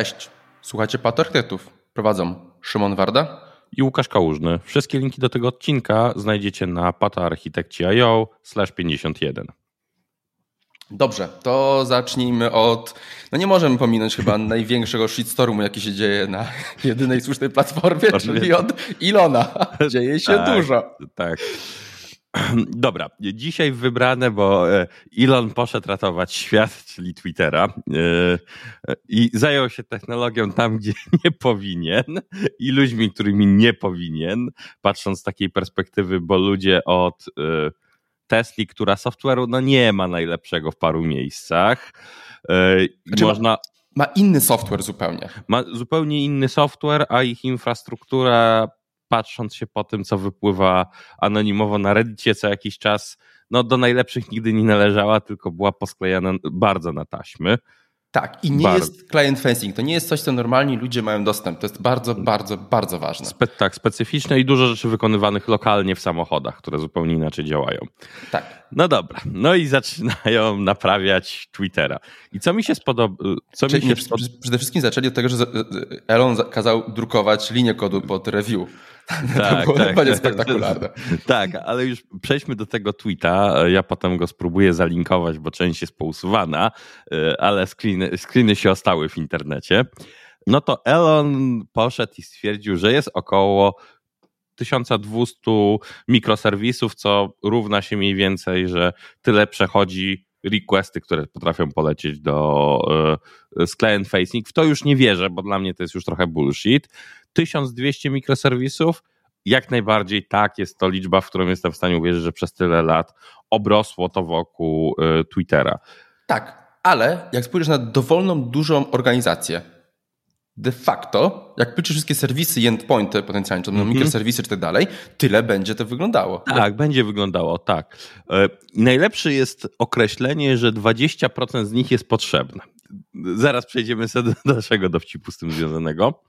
Cześć, słuchajcie Paterktetów. Prowadzą Szymon Warda i Łukasz Kałużny. Wszystkie linki do tego odcinka znajdziecie na patoarchitekci.io 51. Dobrze, to zacznijmy od. No nie możemy pominąć chyba największego shitstormu, jaki się dzieje na jedynej słusznej platformie, czyli od Ilona. Dzieje się tak, dużo. Tak. Dobra, dzisiaj wybrane, bo e, Elon poszedł ratować świat, czyli Twittera e, i zajął się technologią tam, gdzie nie powinien i ludźmi, którymi nie powinien, patrząc z takiej perspektywy, bo ludzie od e, Tesli, która software'u no nie ma najlepszego w paru miejscach. Znaczy można... Ma, ma inny software zupełnie. Ma zupełnie inny software, a ich infrastruktura patrząc się po tym, co wypływa anonimowo na Reddicie co jakiś czas, no do najlepszych nigdy nie należała, tylko była posklejana bardzo na taśmy. Tak, i nie Bar jest client facing. To nie jest coś, co normalni ludzie mają dostęp. To jest bardzo, bardzo, bardzo ważne. Spe tak, specyficzne i dużo rzeczy wykonywanych lokalnie w samochodach, które zupełnie inaczej działają. Tak. No dobra. No i zaczynają naprawiać Twittera. I co mi się spodoba. Co mi się spod... Przede wszystkim zaczęli od tego, że Elon kazał drukować linię kodu pod review. Tak, to tak, tak, spektakularne. Tak, ale już przejdźmy do tego tweeta. Ja potem go spróbuję zalinkować, bo część jest pousuwana, e, ale screeny, screeny się ostały w internecie. No to Elon poszedł i stwierdził, że jest około 1200 mikroserwisów, co równa się mniej więcej, że tyle przechodzi requesty, które potrafią polecieć do z client facing. W to już nie wierzę, bo dla mnie to jest już trochę bullshit. 1200 mikroserwisów, jak najbardziej tak, jest to liczba, w którą jestem w stanie uwierzyć, że przez tyle lat obrosło to wokół e, Twittera. Tak, ale jak spojrzysz na dowolną, dużą organizację, de facto, jak policzysz wszystkie serwisy i endpointy potencjalnie, czy to mm -hmm. mikroserwisy czy tak dalej, tyle będzie to wyglądało. Tak, będzie wyglądało, tak. E, najlepsze jest określenie, że 20% z nich jest potrzebne. Zaraz przejdziemy sobie do naszego dowcipu z tym związanego.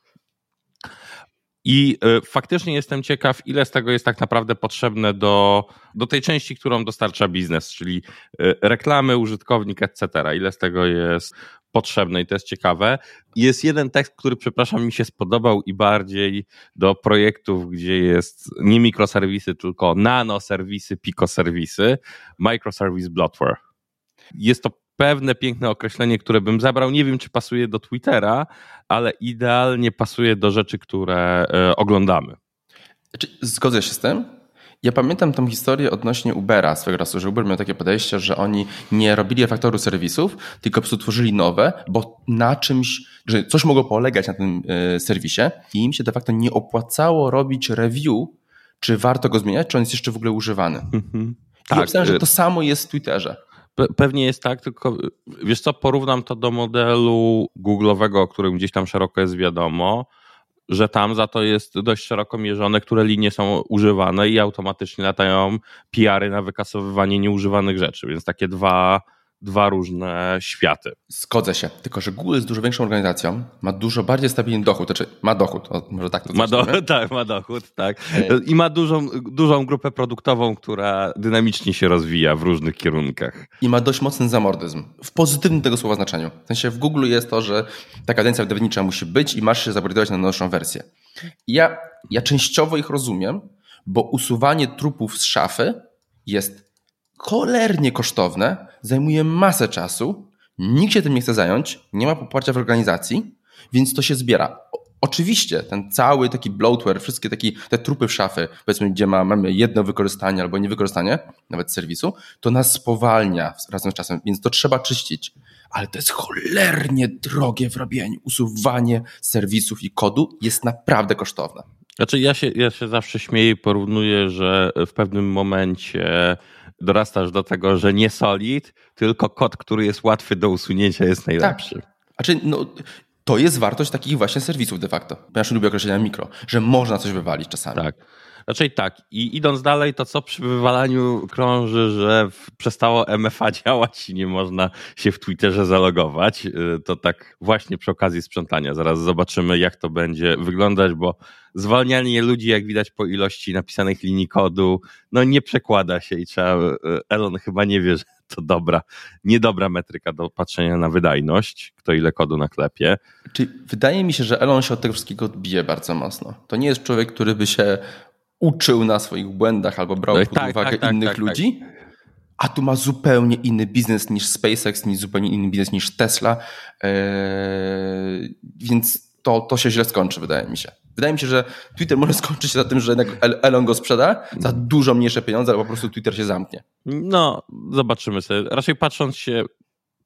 I e, faktycznie jestem ciekaw, ile z tego jest tak naprawdę potrzebne do, do tej części, którą dostarcza biznes, czyli e, reklamy, użytkownik, etc. Ile z tego jest potrzebne i to jest ciekawe. Jest jeden tekst, który, przepraszam, mi się spodobał i bardziej do projektów, gdzie jest nie mikroserwisy, tylko nanoserwisy, pikoserwisy, microservice bloatware. Jest to pewne piękne określenie, które bym zabrał. Nie wiem, czy pasuje do Twittera, ale idealnie pasuje do rzeczy, które e, oglądamy. Zgodzę się z tym. Ja pamiętam tą historię odnośnie Ubera swego czasu, że Uber miał takie podejście, że oni nie robili refaktoru serwisów, tylko po prostu tworzyli nowe, bo na czymś, że coś mogło polegać na tym e, serwisie i im się de facto nie opłacało robić review, czy warto go zmieniać, czy on jest jeszcze w ogóle używany. Mhm. I tak, myślałem, że to samo jest w Twitterze. Pewnie jest tak, tylko wiesz co, porównam to do modelu Google'owego, o którym gdzieś tam szeroko jest wiadomo, że tam za to jest dość szeroko mierzone, które linie są używane i automatycznie latają PR-y na wykasowywanie nieużywanych rzeczy, więc takie dwa dwa różne światy. Zgodzę się, tylko że Google jest dużo większą organizacją, ma dużo bardziej stabilny dochód, znaczy ma dochód, o, może tak to ma do, Tak, ma dochód, tak. I ma dużą, dużą grupę produktową, która dynamicznie się rozwija w różnych kierunkach. I ma dość mocny zamordyzm, w pozytywnym tego słowa znaczeniu. W sensie w Google jest to, że ta kadencja wydawnicza musi być i masz się zabordować na nowszą wersję. ja, ja częściowo ich rozumiem, bo usuwanie trupów z szafy jest cholernie kosztowne, zajmuje masę czasu, nikt się tym nie chce zająć, nie ma poparcia w organizacji, więc to się zbiera. Oczywiście ten cały taki bloatware, wszystkie takie te trupy w szafy, powiedzmy, gdzie ma, mamy jedno wykorzystanie albo niewykorzystanie, nawet serwisu, to nas spowalnia razem z czasem, więc to trzeba czyścić. Ale to jest cholernie drogie w robieniu. Usuwanie serwisów i kodu jest naprawdę kosztowne. Znaczy ja się, ja się zawsze śmieję i porównuję, że w pewnym momencie dorastasz do tego, że nie solid, tylko kod, który jest łatwy do usunięcia jest najlepszy. Tak. Znaczy, no, to jest wartość takich właśnie serwisów de facto. Ja lubię określenia mikro, że można coś wywalić czasami. Tak. Raczej tak. I idąc dalej, to co przy wywalaniu krąży, że przestało MFA działać i nie można się w Twitterze zalogować. Y, to tak właśnie przy okazji sprzątania. Zaraz zobaczymy, jak to będzie wyglądać, bo zwalnianie ludzi, jak widać po ilości napisanych linii kodu, no nie przekłada się i trzeba, y, Elon chyba nie wie, że to dobra, niedobra metryka do patrzenia na wydajność, kto ile kodu naklepie. Czyli wydaje mi się, że Elon się od tego wszystkiego odbije bardzo mocno. To nie jest człowiek, który by się uczył na swoich błędach albo brał no pod tak, uwagę tak, tak, innych tak, ludzi, a tu ma zupełnie inny biznes niż SpaceX, niż zupełnie inny biznes niż Tesla, eee, więc to, to się źle skończy, wydaje mi się. Wydaje mi się, że Twitter może skończyć się na tym, że jednak Elon go sprzeda za dużo mniejsze pieniądze, albo po prostu Twitter się zamknie. No, zobaczymy sobie. Raczej patrząc się,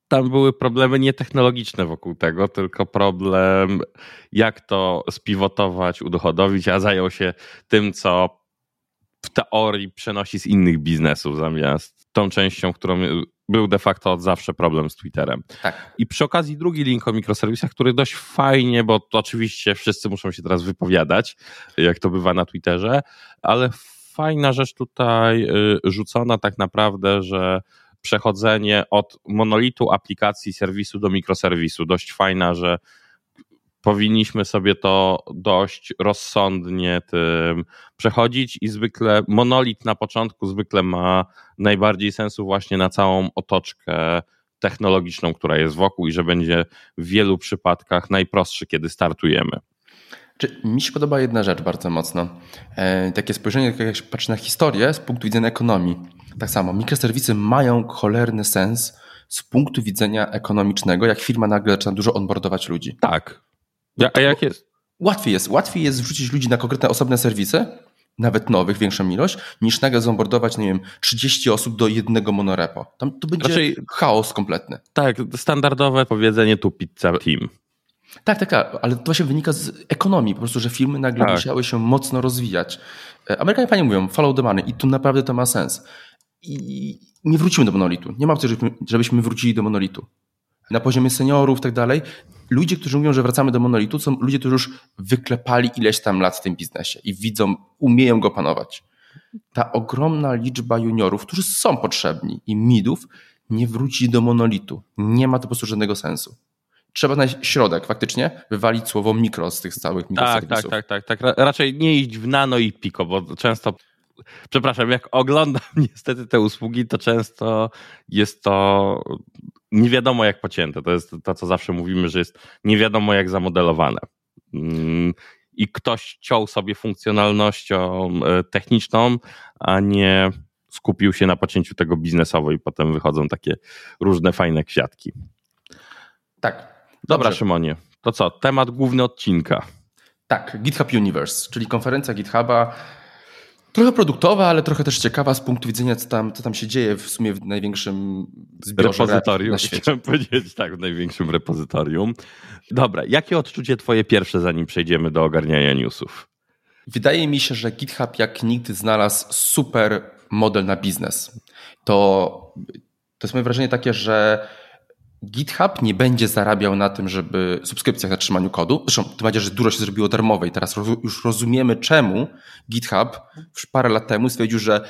tam były problemy nietechnologiczne wokół tego, tylko problem, jak to spiwotować, udochodowić, a zajął się tym, co w teorii przenosi z innych biznesów zamiast tą częścią, którą był de facto od zawsze problem z Twitterem. Tak. I przy okazji drugi link o mikroserwisach, który dość fajnie, bo to oczywiście wszyscy muszą się teraz wypowiadać, jak to bywa na Twitterze, ale fajna rzecz tutaj y, rzucona tak naprawdę, że przechodzenie od monolitu aplikacji serwisu do mikroserwisu. Dość fajna, że powinniśmy sobie to dość rozsądnie tym przechodzić i zwykle monolit na początku zwykle ma najbardziej sensu właśnie na całą otoczkę technologiczną, która jest wokół i że będzie w wielu przypadkach najprostszy, kiedy startujemy. Czy mi się podoba jedna rzecz bardzo mocno. E, takie spojrzenie, jak się patrzy na historię z punktu widzenia ekonomii. Tak samo, mikroserwisy mają cholerny sens z punktu widzenia ekonomicznego, jak firma nagle zaczyna dużo onboardować ludzi. Tak. Ja, a jak jest? Łatwiej jest. Łatwiej jest wrzucić ludzi na konkretne osobne serwisy, nawet nowych, większą ilość, niż nagle zonboardować, nie wiem, 30 osób do jednego monorepo. Tam to będzie Raczej, chaos kompletny. Tak, standardowe powiedzenie tu pizza team. Tak, tak, tak, ale to właśnie wynika z ekonomii, po prostu, że firmy nagle tak. musiały się mocno rozwijać. E, Amerykanie fajnie mówią, follow the money i tu naprawdę to ma sens. I nie wrócimy do monolitu. Nie ma opcji, żebyśmy wrócili do monolitu. Na poziomie seniorów i tak dalej, ludzie, którzy mówią, że wracamy do monolitu, są ludzie, którzy już wyklepali ileś tam lat w tym biznesie i widzą, umieją go panować. Ta ogromna liczba juniorów, którzy są potrzebni i midów, nie wróci do monolitu. Nie ma to po prostu żadnego sensu trzeba znaleźć środek, faktycznie, wywalić słowo mikro z tych całych mikroserwisów. Tak, tak, tak, tak. Raczej nie iść w nano i piko, bo często, przepraszam, jak oglądam niestety te usługi, to często jest to nie wiadomo jak pocięte. To jest to, co zawsze mówimy, że jest nie wiadomo jak zamodelowane. Mm, I ktoś ciął sobie funkcjonalnością e, techniczną, a nie skupił się na pocięciu tego biznesowo i potem wychodzą takie różne fajne kwiatki. Tak, Dobra, Dobrze. Szymonie. To co? Temat główny odcinka. Tak, GitHub Universe, czyli konferencja GitHuba. Trochę produktowa, ale trochę też ciekawa z punktu widzenia, co tam, co tam się dzieje w sumie w największym repozytorium. Na świecie. Chciałem powiedzieć tak, w największym repozytorium. Dobra, jakie odczucie twoje pierwsze, zanim przejdziemy do ogarniania newsów? Wydaje mi się, że GitHub jak nigdy znalazł super model na biznes. To, to jest moje wrażenie takie, że GitHub nie będzie zarabiał na tym, żeby subskrypcjach na trzymaniu kodu. Zresztą tym bardziej, że dużo się zrobiło darmowe i teraz już rozumiemy, czemu GitHub parę lat temu stwierdził, że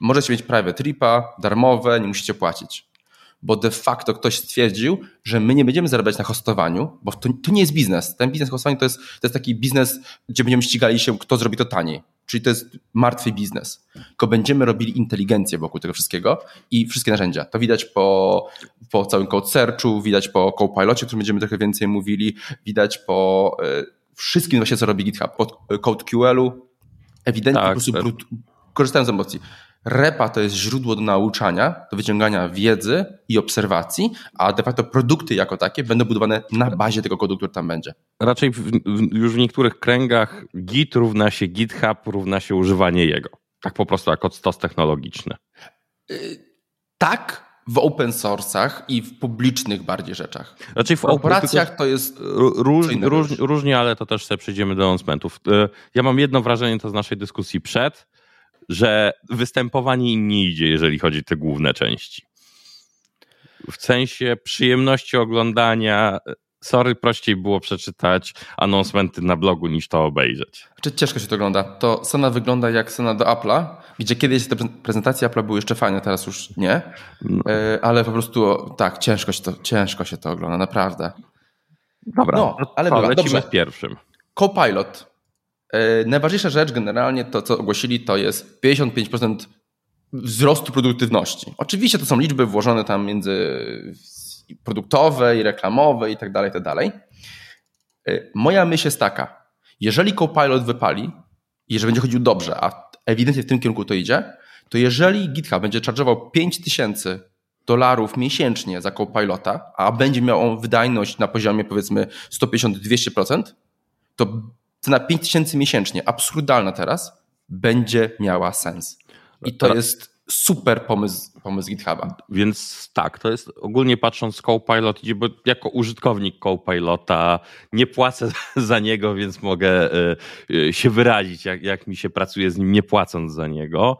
możecie mieć private RIPA, darmowe, nie musicie płacić. Bo de facto ktoś stwierdził, że my nie będziemy zarabiać na hostowaniu, bo to, to nie jest biznes. Ten biznes hostowania to jest, to jest taki biznes, gdzie będziemy ścigali się, kto zrobi to taniej. Czyli to jest martwy biznes. Tylko będziemy robili inteligencję wokół tego wszystkiego i wszystkie narzędzia. To widać po, po całym code searchu, widać po Copilocie, o którym będziemy trochę więcej mówili, widać po y, wszystkim właśnie, co robi GitHub, po e, CodeQL-u. Ewidentnie tak, po prostu tak. korzystając z emocji. Repa to jest źródło do nauczania, do wyciągania wiedzy i obserwacji, a de facto produkty jako takie będą budowane na bazie tego kodu, który tam będzie. Raczej w, w, już w niektórych kręgach Git równa się GitHub, równa się używanie jego. Tak po prostu jako stos technologiczny. Yy, tak, w open source'ach i w publicznych bardziej rzeczach. Raczej w operacjach to jest róż, róż, różnie, ale to też sobie przejdziemy do announcementów. Y, ja mam jedno wrażenie to z naszej dyskusji przed, że występowanie im nie idzie, jeżeli chodzi o te główne części. W sensie przyjemności oglądania sorry, prościej było przeczytać anonsmenty na blogu niż to obejrzeć. Czy ciężko się to ogląda? To scena wygląda jak scena do Apple'a, gdzie kiedyś te prezentacje Apple'a były jeszcze fajne, teraz już nie, no. E, ale po prostu tak, ciężko się to, ciężko się to ogląda, naprawdę. Dobra, no, ale to, lecimy Dobrze. z pierwszym. Copilot. E, najważniejsza rzecz generalnie to, co ogłosili, to jest 55% wzrostu produktywności. Oczywiście to są liczby włożone tam między produktowe i reklamowe i tak dalej, i tak dalej. E, moja myśl jest taka, jeżeli Copilot wypali jeżeli będzie chodził dobrze, a ewidentnie w tym kierunku to idzie, to jeżeli GitHub będzie charge'ował 5000 dolarów miesięcznie za Copilota, a będzie miał on wydajność na poziomie powiedzmy 150-200%, to cena 5000 miesięcznie, absurdalna teraz, będzie miała sens. I to jest super pomysł, pomysł GitHuba. Więc tak, to jest ogólnie patrząc Copilot, bo jako użytkownik Copilota nie płacę za niego, więc mogę e, e, się wyrazić, jak, jak mi się pracuje z nim, nie płacąc za niego.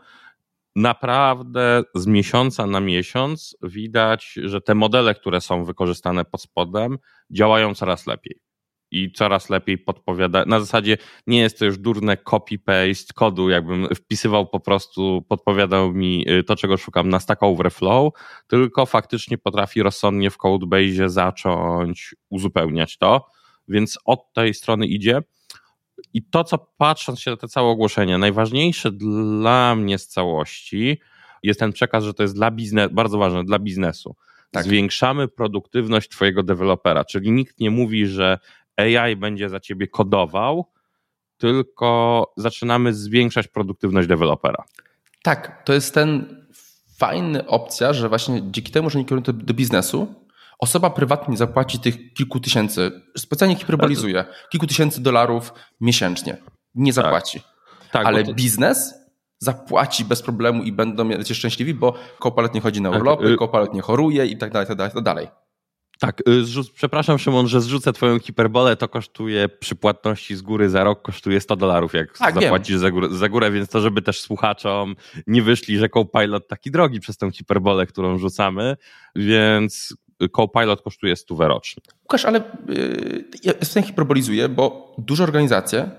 Naprawdę z miesiąca na miesiąc widać, że te modele, które są wykorzystane pod spodem, działają coraz lepiej i coraz lepiej podpowiada. Na zasadzie nie jest to już durne copy-paste kodu, jakbym wpisywał po prostu, podpowiadał mi y, to, czego szukam na Stack Overflow, tylko faktycznie potrafi rozsądnie w codebase zacząć uzupełniać to, więc od tej strony idzie. I to, co patrząc się na te całe ogłoszenia, najważniejsze dla mnie z całości jest ten przekaz, że to jest dla biznesu, bardzo ważne, dla biznesu. Tak. Zwiększamy produktywność Twojego dewelopera, czyli nikt nie mówi, że AI będzie za ciebie kodował, tylko zaczynamy zwiększać produktywność dewelopera. Tak, to jest ten fajny opcja, że właśnie dzięki temu, że nie kierują do biznesu, osoba prywatnie zapłaci tych kilku tysięcy, specjalnie hiperbolizuje, kilku tysięcy dolarów miesięcznie. Nie tak. zapłaci. Tak. Tak, Ale to... biznes zapłaci bez problemu i będą się szczęśliwi, bo Copilot nie chodzi na urlopy, tak. Copilot nie choruje i tak dalej, tak dalej, tak dalej. Tak, y, przepraszam Szymon, że zrzucę twoją hiperbolę, to kosztuje przy płatności z góry za rok kosztuje 100 dolarów, jak tak, zapłacisz za górę, za górę, więc to żeby też słuchaczom nie wyszli, że Copilot taki drogi przez tą hiperbolę, którą rzucamy, więc Copilot kosztuje 100 rocznie. Łukasz, ale yy, ja sobie hiperbolizuję, bo duże organizacje,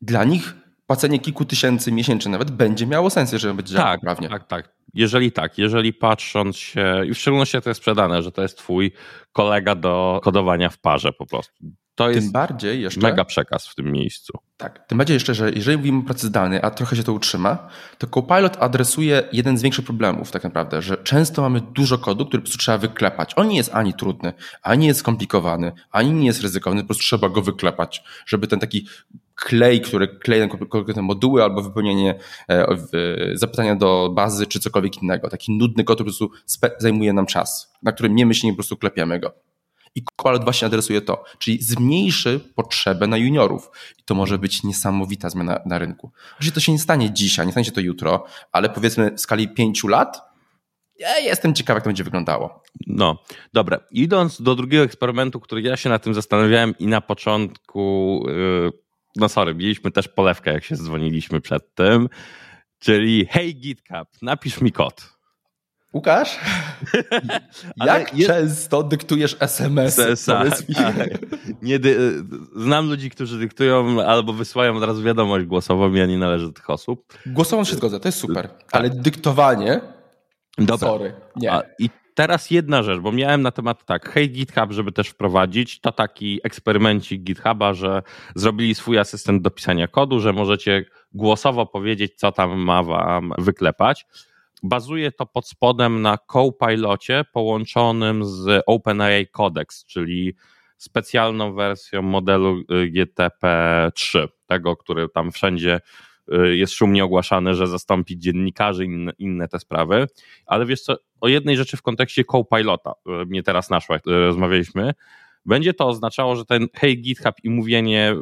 dla nich płacenie kilku tysięcy miesięcznie nawet będzie miało sens, jeżeli będzie działało tak, prawnie. Tak, tak. Jeżeli tak, jeżeli patrząc się, i w szczególności jak to jest sprzedane, że to jest twój kolega do kodowania w parze po prostu. To tym jest bardziej jeszcze, mega przekaz w tym miejscu. Tak, tym bardziej jeszcze, że jeżeli mówimy o pracy zdalnej, a trochę się to utrzyma, to Copilot adresuje jeden z większych problemów tak naprawdę, że często mamy dużo kodu, który po prostu trzeba wyklepać. On nie jest ani trudny, ani jest skomplikowany, ani nie jest ryzykowny, po prostu trzeba go wyklepać, żeby ten taki klej, który kleje na konkretne moduły albo wypełnienie e, zapytania do bazy czy cokolwiek innego. Taki nudny kod po prostu zajmuje nam czas, na którym nie myślimy, po prostu klepiemy go. I Copilot właśnie adresuje to, czyli zmniejszy potrzebę na juniorów. I to może być niesamowita zmiana na rynku. Oczywiście to się nie stanie dzisiaj, nie stanie się to jutro, ale powiedzmy w skali pięciu lat ja jestem ciekaw, jak to będzie wyglądało. No, dobra. Idąc do drugiego eksperymentu, który ja się na tym zastanawiałem i na początku, yy, no sorry, mieliśmy też polewkę, jak się dzwoniliśmy przed tym, czyli hey GitHub, napisz mi kod. Łukasz, jak jest... często dyktujesz SMS-y? Tak. Nie dy... Znam ludzi, którzy dyktują albo wysyłają od razu wiadomość głosową, ja nie należę do tych osób. Głosową się zgodzę, to jest super, tak. ale dyktowanie, Dobra. sorry, nie. A, I teraz jedna rzecz, bo miałem na temat tak, hej GitHub, żeby też wprowadzić, to taki eksperymencik GitHuba, że zrobili swój asystent do pisania kodu, że możecie głosowo powiedzieć, co tam ma wam wyklepać. Bazuje to pod spodem na Copilocie połączonym z OpenAI Codex, czyli specjalną wersją modelu y, GTP3, tego, który tam wszędzie jest szumnie ogłaszany, że zastąpi dziennikarzy i inne, inne, te sprawy. Ale wiesz co, o jednej rzeczy w kontekście Copilota y, mnie teraz naszła, jak rozmawialiśmy. Będzie to oznaczało, że ten hey GitHub i mówienie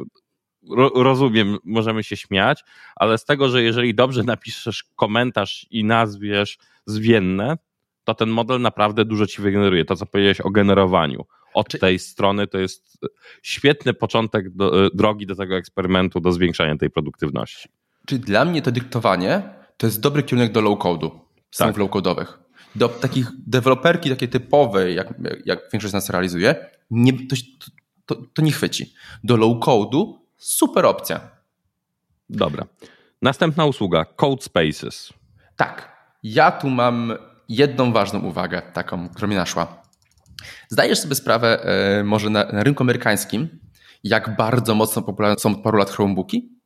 ro, rozumiem, możemy się śmiać, ale z tego, że jeżeli dobrze napiszesz komentarz i nazwiesz zwienne, to ten model naprawdę dużo ci wygeneruje. To, co powiedziałeś o generowaniu od tej strony, to jest świetny początek do, drogi do tego eksperymentu, do zwiększania tej produktywności. Czyli dla mnie to dyktowanie to jest dobry kierunek do low-code'u, tak. low-code'owych. Do takich deweloperki takiej typowej, jak, jak większość z nas realizuje, nie, to, to, to nie chwyci. Do low-code'u super opcja. Dobra. Następna usługa, Code Spaces. Tak. Ja tu mam jedną ważną uwagę, taką, która mi naszła. Zdajesz sobie sprawę, e, może na, na, rynku amerykańskim, jak bardzo mocno popularne są od paru lat Chromebooki?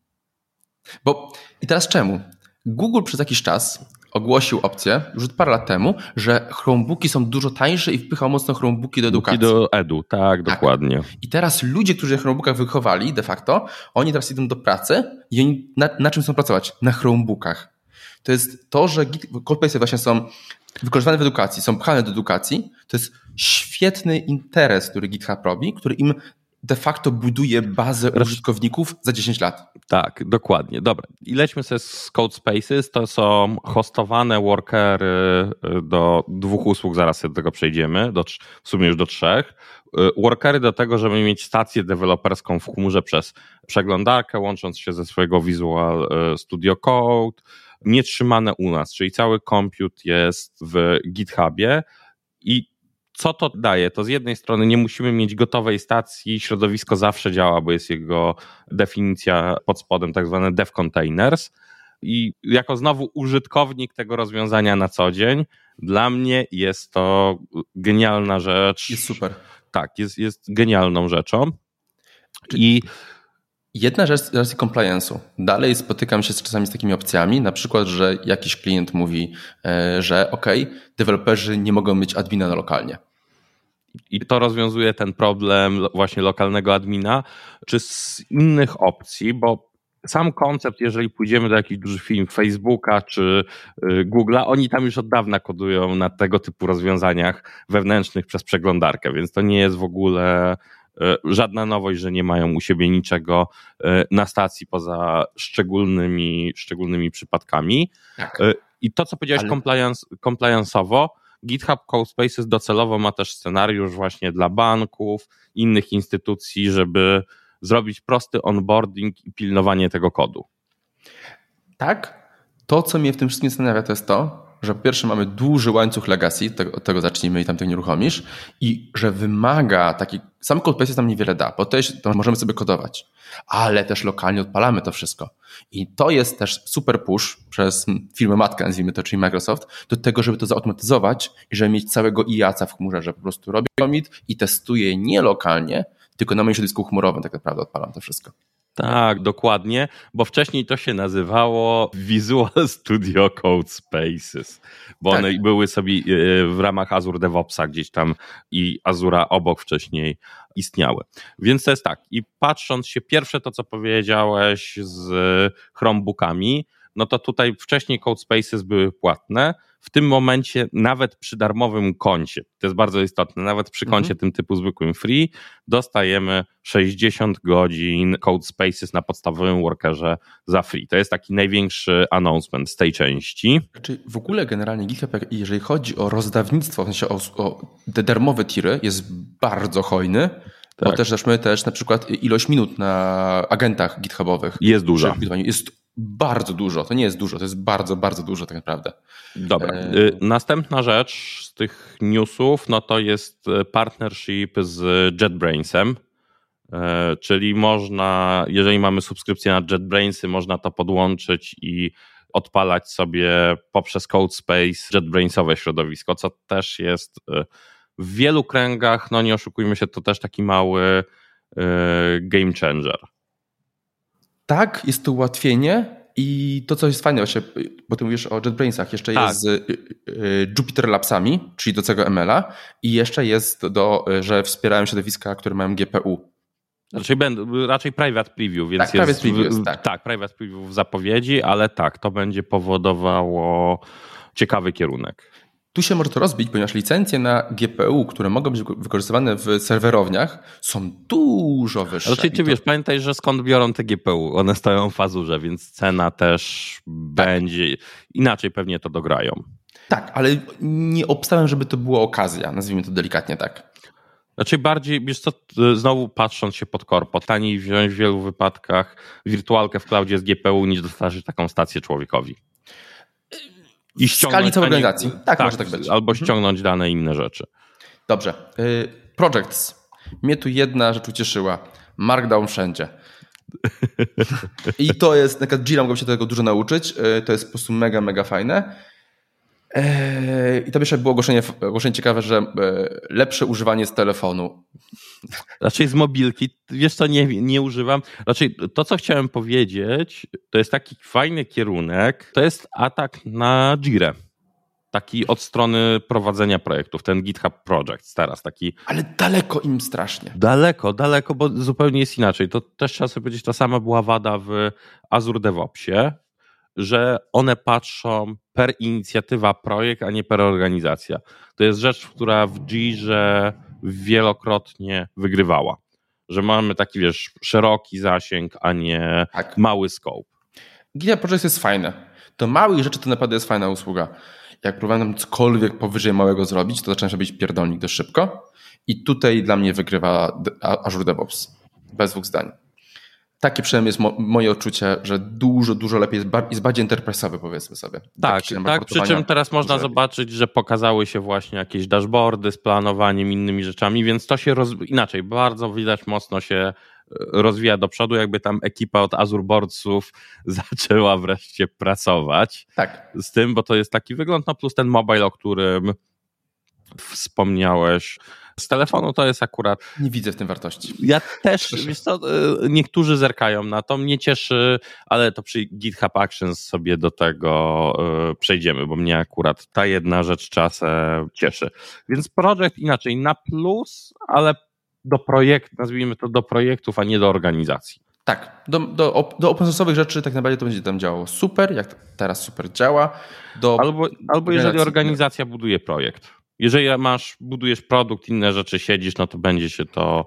Bo i teraz czemu? Google przez jakiś czas ogłosił opcję, już parę lat temu, że Chromebooki są dużo tańsze i wpychał mocno Chromebooki do edukacji. do edu, tak, tak, dokładnie. I teraz ludzie, którzy na Chromebookach wychowali de facto, oni teraz idą do pracy i oni na, na czym chcą pracować? Na Chromebookach. To jest to, że Codebase właśnie są wykorzystywane w edukacji, są pchane do edukacji, to jest świetny interes, który GitHub robi, który im de facto buduje bazę użytkowników za 10 lat. Tak, dokładnie. Dobra. I lećmy sobie z Code Spaces. To są hostowane workery y, do dwóch usług, zaraz do tego przejdziemy, do, w sumie już do trzech. Y, workery do tego, żeby mieć stację deweloperską w chmurze przez przeglądarkę, łącząc się ze swojego Visual y, Studio Code, nie trzymane u nas, czyli cały compute jest w GitHubie i co to daje? To z jednej strony nie musimy mieć gotowej stacji, środowisko zawsze działa, bo jest jego definicja pod spodem, tak zwane dev containers. I jako znowu użytkownik tego rozwiązania na co dzień, dla mnie jest to genialna rzecz. Jest super. Tak, jest, jest genialną rzeczą. I Jedna rzecz z racji compliance'u. Dalej spotykam się czasami z takimi opcjami, na przykład, że jakiś klient mówi, e, że ok, deweloperzy nie mogą mieć admina na lokalnie. I to rozwiązuje ten problem właśnie lokalnego admina, czy z innych opcji, bo sam koncept, jeżeli pójdziemy do jakichś dużych firm, Facebooka czy y, Google'a, oni tam już od dawna kodują na tego typu rozwiązaniach wewnętrznych przez przeglądarkę, więc to nie jest w ogóle żadna nowość, że nie mają u siebie niczego e, na stacji poza szczególnymi, szczególnymi przypadkami. Tak. E, I to, co powiedziałeś Ale... compliance, compliance'owo, GitHub Codespaces docelowo ma też scenariusz właśnie dla banków, innych instytucji, żeby zrobić prosty onboarding i pilnowanie tego kodu. Tak. To, co mnie w tym wszystkim zastanawia, to jest to, że po pierwsze mamy duży łańcuch legacy, tego, od tego zacznijmy i tam tego nie i że wymaga taki, sam CodeBase nam niewiele da, bo to możemy sobie kodować, ale też lokalnie odpalamy to wszystko. I to jest też super push przez firmę matkę, nazwijmy to, czyli Microsoft, do tego, żeby to zautomatyzować i żeby mieć całego IAC w chmurze, że po prostu robię commit i testuję nie lokalnie, tylko na moim środowisku chmurowym tak naprawdę odpalam to wszystko. Tak, dokładnie, bo wcześniej to się nazywało Visual Studio Code Spaces, bo tak. one były sobie e, w ramach Azure DevOpsa gdzieś tam i Azura obok wcześniej istniały. Więc to jest tak, i patrząc się, pierwsze to, co powiedziałeś z Chromebookami, no to tutaj wcześniej Code Spaces były płatne, w tym momencie nawet przy darmowym koncie, to jest bardzo istotne, nawet przy koncie mhm. tym typu zwykłym free, dostajemy 60 godzin Code Spaces na podstawowym workerze za free. To jest taki największy announcement z tej części. Znaczy w ogóle generalnie GitHub, jeżeli chodzi o rozdawnictwo, w sensie o, o te darmowe tiry, jest bardzo hojny. Tak. Bo też weźmy też na przykład ilość minut na agentach GitHubowych. Jest duża. Jest bardzo dużo. To nie jest dużo, to jest bardzo, bardzo dużo tak naprawdę. Dobra. E... Y, następna rzecz z tych newsów, no to jest y, partnership z JetBrainsem. E, czyli można, jeżeli mamy subskrypcję na JetBrainsy, można to podłączyć i odpalać sobie poprzez CodeSpace JetBrainsowe środowisko, co też jest y, w wielu kręgach, no nie oszukujmy się, to też taki mały game changer tak, jest to ułatwienie i to, co jest fajne, właśnie, bo ty mówisz o JetBrainsach, jeszcze tak. jest z y, y, Jupyter Labsami, czyli do tego ML-a i jeszcze jest do, że wspierają środowiska, które mają GPU. Raczej, będę, raczej private preview, więc tak, jest, private preview jest, tak. tak, private preview w zapowiedzi, ale tak, to będzie powodowało ciekawy kierunek. Tu się może to rozbić, ponieważ licencje na GPU, które mogą być wykorzystywane w serwerowniach, są dużo wyższe. Ale czy, to... wiesz, pamiętaj, że skąd biorą te GPU? One stoją w Azurze, więc cena też tak. będzie, inaczej pewnie to dograją. Tak, ale nie obstawiam, żeby to była okazja, nazwijmy to delikatnie tak. Znaczy bardziej, wiesz co, znowu patrząc się pod korpo, taniej wziąć w wielu wypadkach wirtualkę w cloudzie z GPU niż dostarczyć taką stację człowiekowi i ściągnąć. skali całej organizacji. Tak, tak, może tak być. Albo mhm. ściągnąć dane inne rzeczy. Dobrze. Y, projects. Mnie tu jedna rzecz ucieszyła. Markdown wszędzie. I to jest, na przykład Jira mogłem się tego dużo nauczyć. E, to jest po prostu mega, mega fajne. E, I to jeszcze było ogłoszenie, ogłoszenie ciekawe, że e, lepsze używanie z telefonu. Raczej z mobilki. Wiesz co, nie, nie używam. Raczej to, co chciałem powiedzieć, to jest taki fajny kierunek. To jest atak na Jirę taki od strony prowadzenia projektów, ten GitHub Project teraz taki. Ale daleko im strasznie. Daleko, daleko, bo zupełnie jest inaczej. To też trzeba sobie powiedzieć, ta sama była wada w Azure DevOpsie, że one patrzą per inicjatywa projekt, a nie per organizacja. To jest rzecz, która w Jirze wielokrotnie wygrywała. Że mamy taki, wiesz, szeroki zasięg, a nie tak. mały scope. GitHub Project jest fajne. Do małych rzeczy to naprawdę jest fajna usługa jak próbowałem cokolwiek powyżej małego zrobić, to zacząłem być pierdolnik dość szybko. I tutaj dla mnie wygrywa Azure DevOps. Bez dwóch zdań. Takie przynajmniej jest mo moje odczucie, że dużo, dużo lepiej jest, bar jest bardziej enterprise'owy powiedzmy sobie. Tak, tak przy czym teraz można zobaczyć, że pokazały się właśnie jakieś dashboardy z planowaniem, innymi rzeczami, więc to się inaczej, bardzo widać mocno się rozwija do przodu, jakby tam ekipa od Azure Boardsów zaczęła wreszcie pracować tak. z tym, bo to jest taki wygląd, no plus ten mobile, o którym wspomniałeś. Z telefonu to jest akurat. Nie widzę w tym wartości. Ja też, wiesz co, y, niektórzy zerkają na to, mnie cieszy, ale to przy GitHub Actions sobie do tego y, przejdziemy, bo mnie akurat ta jedna rzecz czasem cieszy. Więc projekt inaczej na plus, ale do projektów, nazwijmy to do projektów, a nie do organizacji. Tak, do, do, do open source'owych rzeczy tak naprawdę to będzie tam działało super, jak teraz super działa. Do albo, albo jeżeli organizacja buduje projekt. Jeżeli masz, budujesz produkt, inne rzeczy siedzisz, no to będzie się to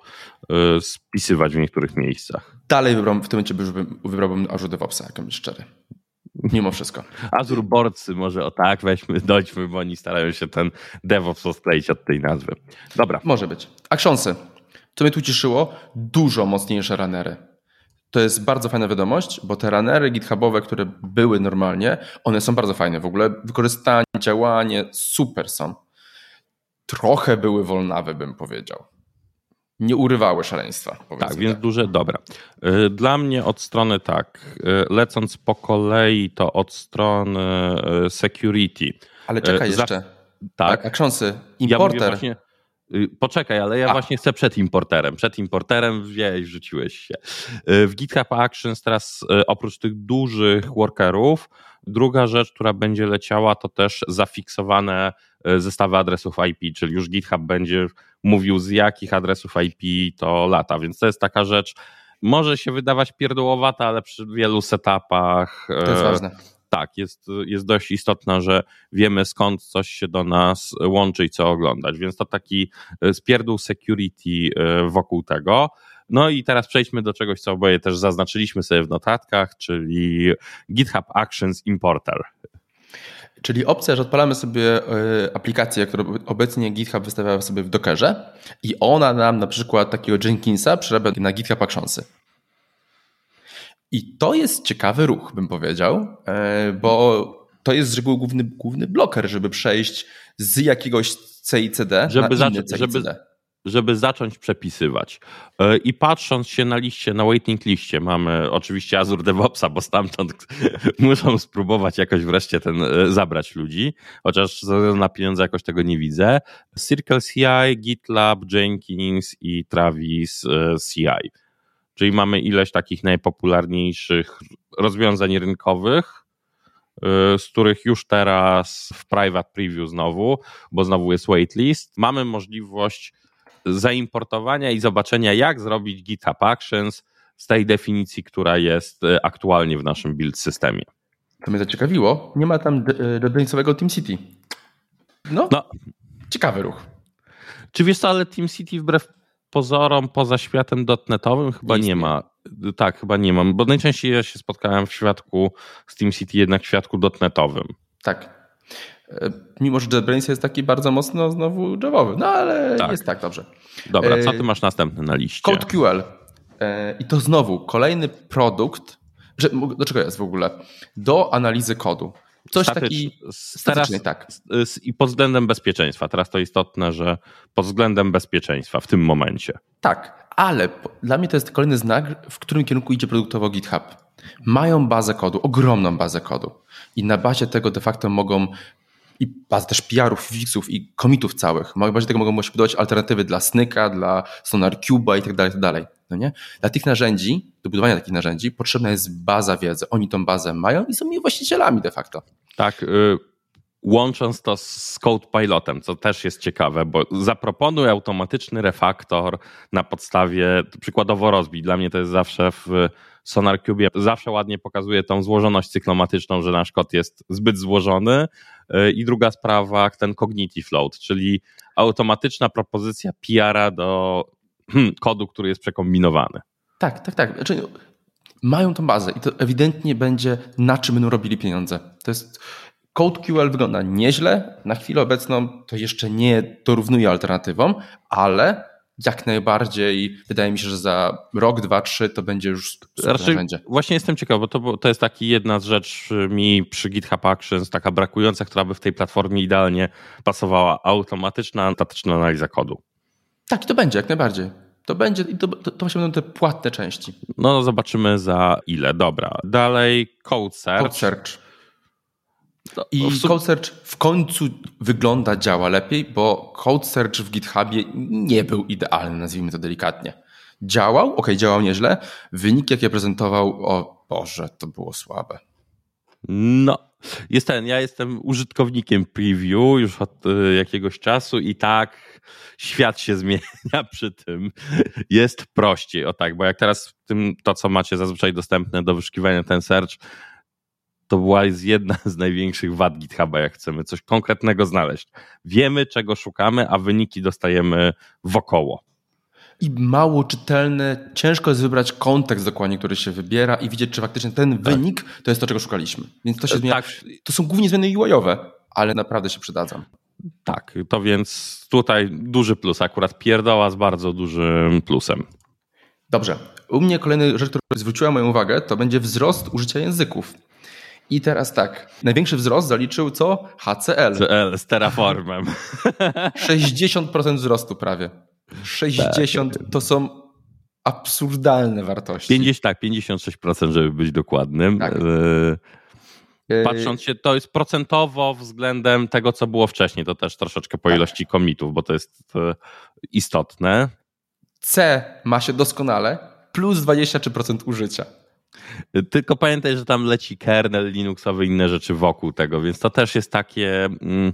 y, spisywać w niektórych miejscach. Dalej wybrałbym, w tym momencie wybrałbym, wybrałbym Azure DevOpsa, jak być szczery. Mimo wszystko. Azure Boardsy może o tak, weźmy, dojdźmy, bo oni starają się ten DevOps odkleić od tej nazwy. Dobra. Może być. Actionsy. Co mnie tu cieszyło? Dużo mocniejsze runnery. To jest bardzo fajna wiadomość, bo te runnery GitHubowe, które były normalnie, one są bardzo fajne. W ogóle wykorzystanie, działanie super są. Trochę były wolnawe, bym powiedział. Nie urywały szaleństwa. Tak, więc tak. duże, dobra. Y, dla mnie od strony tak, y, lecąc po kolei, to od strony y, security. Ale czekaj jeszcze. Za... Tak. A książce, importer. Ja właśnie, poczekaj, ale ja A. właśnie chcę przed importerem. Przed importerem wziąłeś, wrzuciłeś się. Y, w GitHub Actions teraz y, oprócz tych dużych workerów, druga rzecz, która będzie leciała, to też zafiksowane zestawy adresów IP, czyli już GitHub będzie mówił z jakich adresów IP to lata, więc to jest taka rzecz, może się wydawać pierdółowata, ale przy wielu setupach to jest ważne tak, jest, jest dość istotna, że wiemy skąd coś się do nas łączy i co oglądać, więc to taki e, spierdół security e, wokół tego. No i teraz przejdźmy do czegoś, co oboje też zaznaczyliśmy sobie w notatkach, czyli GitHub Actions Importer. Czyli opcja, że odpalamy sobie e, aplikację, którą obecnie GitHub wystawia sobie w Dockerze i ona nam na przykład takiego Jenkinsa przerabia na GitHub Actionsy. I to jest ciekawy ruch, bym powiedział, e, bo to jest z reguły główny, główny bloker, żeby przejść z jakiegoś CICD żeby na zacząć, CICD. Żeby, żeby zacząć przepisywać. E, I patrząc się na liście, na waiting liście, mamy oczywiście Azure DevOpsa, bo stamtąd muszą spróbować jakoś wreszcie ten e, zabrać ludzi, chociaż na pieniądze jakoś tego nie widzę. Circle CI, GitLab, Jenkins i Travis CI Czyli mamy ileś takich najpopularniejszych rozwiązań rynkowych, y, z których już teraz w private preview znowu, bo znowu jest waitlist, mamy możliwość zaimportowania i zobaczenia, jak zrobić GitHub Actions z tej definicji, która jest y, aktualnie w naszym build systemie. To mnie zaciekawiło. Nie ma tam dedycowego TeamCity. No, no, ciekawy ruch. Czy wiesz co, ale TeamCity wbrew pozorom poza światem dotnetowym chyba nie ma. Tak, chyba nie mam, bo najczęściej ja się spotkałem w świadku Steam City, jednak w świadku dotnetowym. Tak. E, mimo, że JetBrains jest taki bardzo mocno znowu javowy, no ale tak. jest tak dobrze. Dobra, co e, ty masz następny na liście? CodeQL. E, I to znowu kolejny produkt, że, do czego jest w ogóle? Do analizy kodu. Coś taki teraz, tak. I pod względem bezpieczeństwa. Teraz to istotne, że pod względem bezpieczeństwa w tym momencie. Tak, ale dla mnie to jest kolejny znak, w którym kierunku idzie produktowo GitHub. Mają bazę kodu, ogromną bazę kodu i na bazie tego de facto mogą i bazę też PR-ów, fixów i komitów całych. Na bazie tego mogą budować alternatywy dla Snyka, dla SonarCube'a i tak dalej, tak dalej. No nie? Dla tych narzędzi, do budowania takich narzędzi potrzebna jest baza wiedzy. Oni tą bazę mają i są jej właścicielami de facto. Tak, y łącząc to z Code Pilotem, co też jest ciekawe, bo zaproponuj automatyczny refaktor na podstawie, przykładowo rozbij. Dla mnie to jest zawsze w SonarCube, zawsze ładnie pokazuje tą złożoność cyklomatyczną, że nasz kod jest zbyt złożony. I druga sprawa, ten cognitive load, czyli automatyczna propozycja PR-a do hmm, kodu, który jest przekombinowany. Tak, tak, tak. Znaczy, mają tą bazę i to ewidentnie będzie na czym będą robili pieniądze. To jest CodeQL wygląda nieźle. Na chwilę obecną to jeszcze nie dorównuje alternatywom, ale jak najbardziej wydaje mi się, że za rok, dwa, trzy to będzie już super narzędzie. Właśnie jestem ciekaw, bo to, to jest taki jedna z rzeczy mi przy GitHub Actions, taka brakująca, która by w tej platformie idealnie pasowała. Automatyczna, statyczna analiza kodu. Tak, to będzie, jak najbardziej. To będzie, to, to, to właśnie będą te płatne części. No, zobaczymy za ile. Dobra. Dalej Code Search. Code Search. I w Code Search w końcu wygląda, działa lepiej, bo Code Search w GitHubie nie był idealny, nazwijmy to delikatnie. Działał, ok, działał nieźle. Wyniki, jakie prezentował, o Boże, to było słabe. No, jest ten, ja jestem użytkownikiem preview już od y, jakiegoś czasu i tak świat się zmienia przy tym. Jest prościej, o tak, bo jak teraz tym, to, co macie zazwyczaj dostępne do wyszukiwania, ten search, to była jedna z największych wad GitHuba, jak chcemy coś konkretnego znaleźć. Wiemy, czego szukamy, a wyniki dostajemy wokoło. I mało czytelne, ciężko jest wybrać kontekst dokładnie, który się wybiera i widzieć, czy faktycznie ten tak. wynik to jest to, czego szukaliśmy. Więc to się zmienia. Tak. To są głównie zmiany UI-owe, ale naprawdę się przydadzą. Tak, to więc tutaj duży plus, akurat pierdoła z bardzo dużym plusem. Dobrze. U mnie kolejna rzecz, która zwróciła moją uwagę, to będzie wzrost użycia języków. I teraz tak, największy wzrost zaliczył co? HCL. HCL z Terraformem. 60% wzrostu prawie. 60 tak. to są absurdalne wartości. 50, tak, 56%, żeby być dokładnym. Tak. E, patrząc się, to jest procentowo względem tego, co było wcześniej, to też troszeczkę po tak. ilości komitów, bo to jest e, istotne. C ma się doskonale, plus 23% użycia. Tylko pamiętaj, że tam leci kernel Linuxowy i inne rzeczy wokół tego, więc to też jest takie. Mm,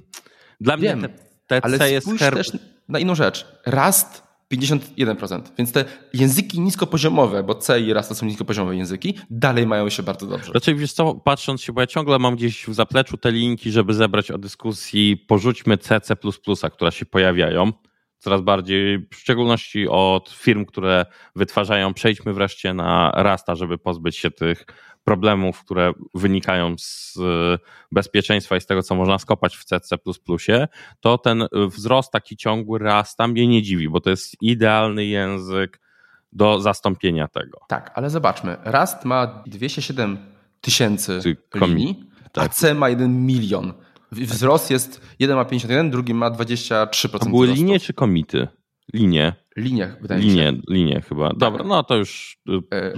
dla Wiem, mnie te, te ale C jest her... też na inną rzecz. Rust 51%, więc te języki niskopoziomowe, bo C i Rust to są niskopoziomowe języki, dalej mają się bardzo dobrze. Raczej wiesz co, patrząc się, bo ja ciągle mam gdzieś w zapleczu te linki, żeby zebrać o dyskusji, porzućmy C, C++, które się pojawiają coraz bardziej, w szczególności od firm, które wytwarzają, przejdźmy wreszcie na Rasta, żeby pozbyć się tych problemów, które wynikają z e, bezpieczeństwa i z tego, co można skopać w CC++, to ten wzrost taki ciągły Rasta mnie nie dziwi, bo to jest idealny język do zastąpienia tego. Tak, ale zobaczmy. Rast ma 207 tysięcy linii, tak. a C ma 1 milion. Wzrost jest, jeden ma 51, drugi ma 23%. To były linie czy komity? Linie. Linie, wydaje mi się. Linie chyba. Tak. Dobra, no to już y, e,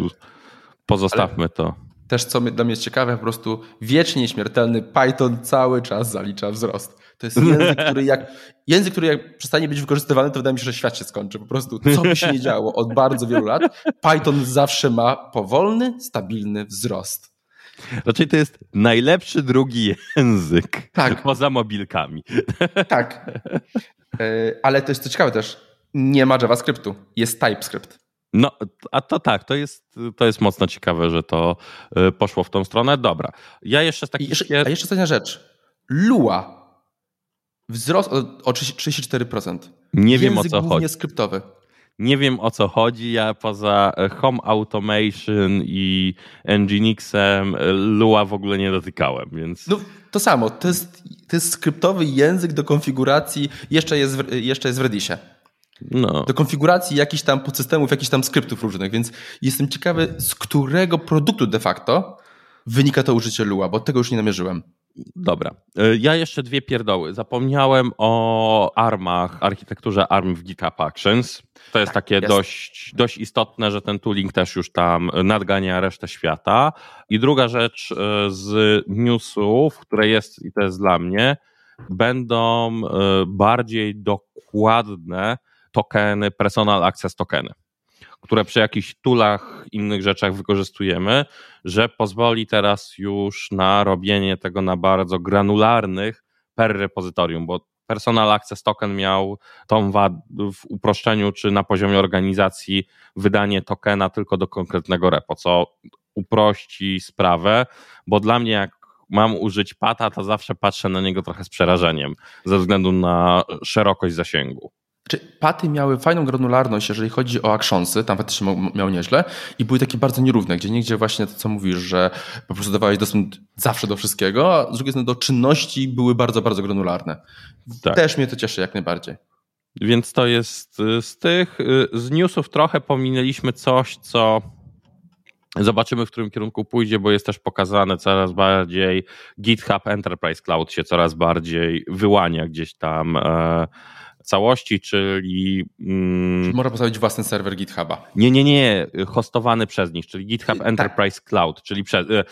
pozostawmy Ale to. Też co dla mnie jest ciekawe, po prostu wiecznie śmiertelny Python cały czas zalicza wzrost. To jest język, który jak, język, który jak przestanie być wykorzystywany, to wydaje mi się, że świat się skończy. Po prostu co by się nie działo od bardzo wielu lat, Python zawsze ma powolny, stabilny wzrost. Raczej to jest najlepszy drugi język tak. poza mobilkami. Tak. E, ale to jest to ciekawe też. Nie ma JavaScriptu, jest TypeScript. No, a to tak, to jest, to jest mocno ciekawe, że to e, poszło w tą stronę. Dobra. Ja jeszcze z takich... Jeszcze, a jeszcze ostatnia rzecz. Lua. Wzrost o, o 34%. Nie Język wiem o co chodzi. skryptowy. Nie wiem o co chodzi. Ja poza Home Automation i Nginxem Lua w ogóle nie dotykałem, więc. No, to samo. To jest, to jest skryptowy język do konfiguracji, jeszcze jest w, jeszcze jest w Redisie. No. Do konfiguracji jakichś tam podsystemów, jakichś tam skryptów różnych, więc jestem ciekawy, z którego produktu de facto wynika to użycie Lua, bo tego już nie namierzyłem. Dobra. E, ja jeszcze dwie pierdoły. Zapomniałem o armach, architekturze ARM w GitHub Actions. To jest tak, takie jest. Dość, dość istotne, że ten tooling też już tam nadgania resztę świata. I druga rzecz e, z newsów, które jest, i to jest dla mnie, będą e, bardziej dokładne tokeny, personal access tokeny które przy jakichś toolach, innych rzeczach wykorzystujemy, że pozwoli teraz już na robienie tego na bardzo granularnych per repozytorium, bo Personal Access Token miał tą wadę w uproszczeniu, czy na poziomie organizacji wydanie tokena tylko do konkretnego repo, co uprości sprawę, bo dla mnie jak mam użyć pata, to zawsze patrzę na niego trochę z przerażeniem, ze względu na szerokość zasięgu. Czy paty miały fajną granularność, jeżeli chodzi o actionsy, tam faktycznie miał nieźle i były takie bardzo nierówne, gdzie nigdzie właśnie to, co mówisz, że po prostu dawałeś dostęp zawsze do wszystkiego, a z drugiej strony do czynności były bardzo, bardzo granularne. Tak. Też mnie to cieszy jak najbardziej. Więc to jest y, z tych, y, z newsów trochę pominęliśmy coś, co Zobaczymy, w którym kierunku pójdzie, bo jest też pokazane coraz bardziej GitHub Enterprise Cloud się coraz bardziej wyłania gdzieś tam e, całości, czyli. Mm, Można postawić własny serwer GitHuba. Nie, nie, nie, hostowany przez nich, czyli GitHub tak. Enterprise Cloud, czyli prze, e,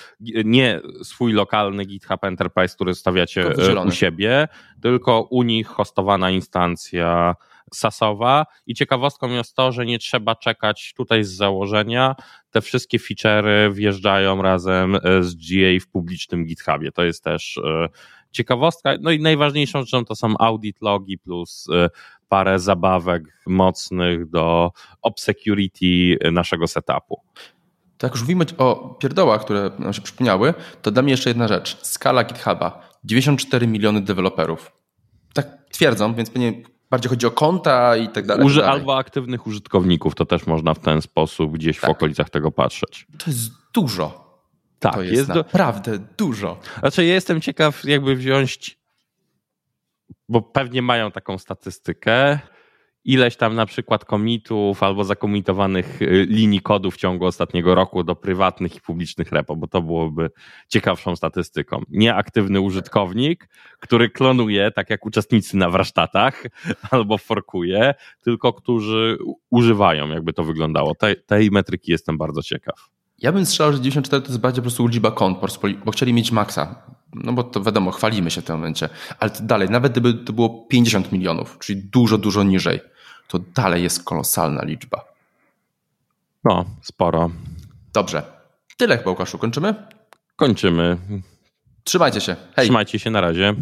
nie swój lokalny GitHub Enterprise, który stawiacie e, u siebie, tylko u nich hostowana instancja sasowa i ciekawostką jest to, że nie trzeba czekać tutaj z założenia. Te wszystkie feature'y wjeżdżają razem e, z GA w publicznym GitHubie. To jest też ciekawostka. No i najważniejszą rzeczą to są audit logi plus y, parę zabawek mocnych do obsecurity naszego setupu. To jak już mówimy o pierdołach, które nam się przypomniały, to dla mnie jeszcze jedna rzecz. Skala GitHuba. 94 miliony deweloperów. Tak twierdzą, więc pewnie bardziej chodzi o konta i tak dalej. Uży, tak albo aktywnych użytkowników, to też można w ten sposób gdzieś tak. w okolicach tego patrzeć. To jest dużo. Tak, to jest, jest naprawdę do... dużo. Znaczy, ja jestem ciekaw, jakby wziąć, bo pewnie mają taką statystykę, ileś tam na przykład komitów albo zakomitowanych y, linii kodu w ciągu ostatniego roku do prywatnych i publicznych repo, bo to byłoby ciekawszą statystyką. Nieaktywny użytkownik, który klonuje, tak jak uczestnicy na warsztatach, albo forkuje, tylko którzy używają, jakby to wyglądało. Tej, tej metryki jestem bardzo ciekaw. Ja bym strzelał, że 94 to jest bardziej po prostu liczba kont, bo chcieli mieć maksa. No bo to wiadomo, chwalimy się w tym momencie. Ale dalej, nawet gdyby to było 50 milionów, czyli dużo, dużo niżej, to dalej jest kolosalna liczba. No, sporo. Dobrze. Tyle chyba, Łukaszu. Kończymy? Kończymy. Trzymajcie się. Hej. Trzymajcie się, na razie.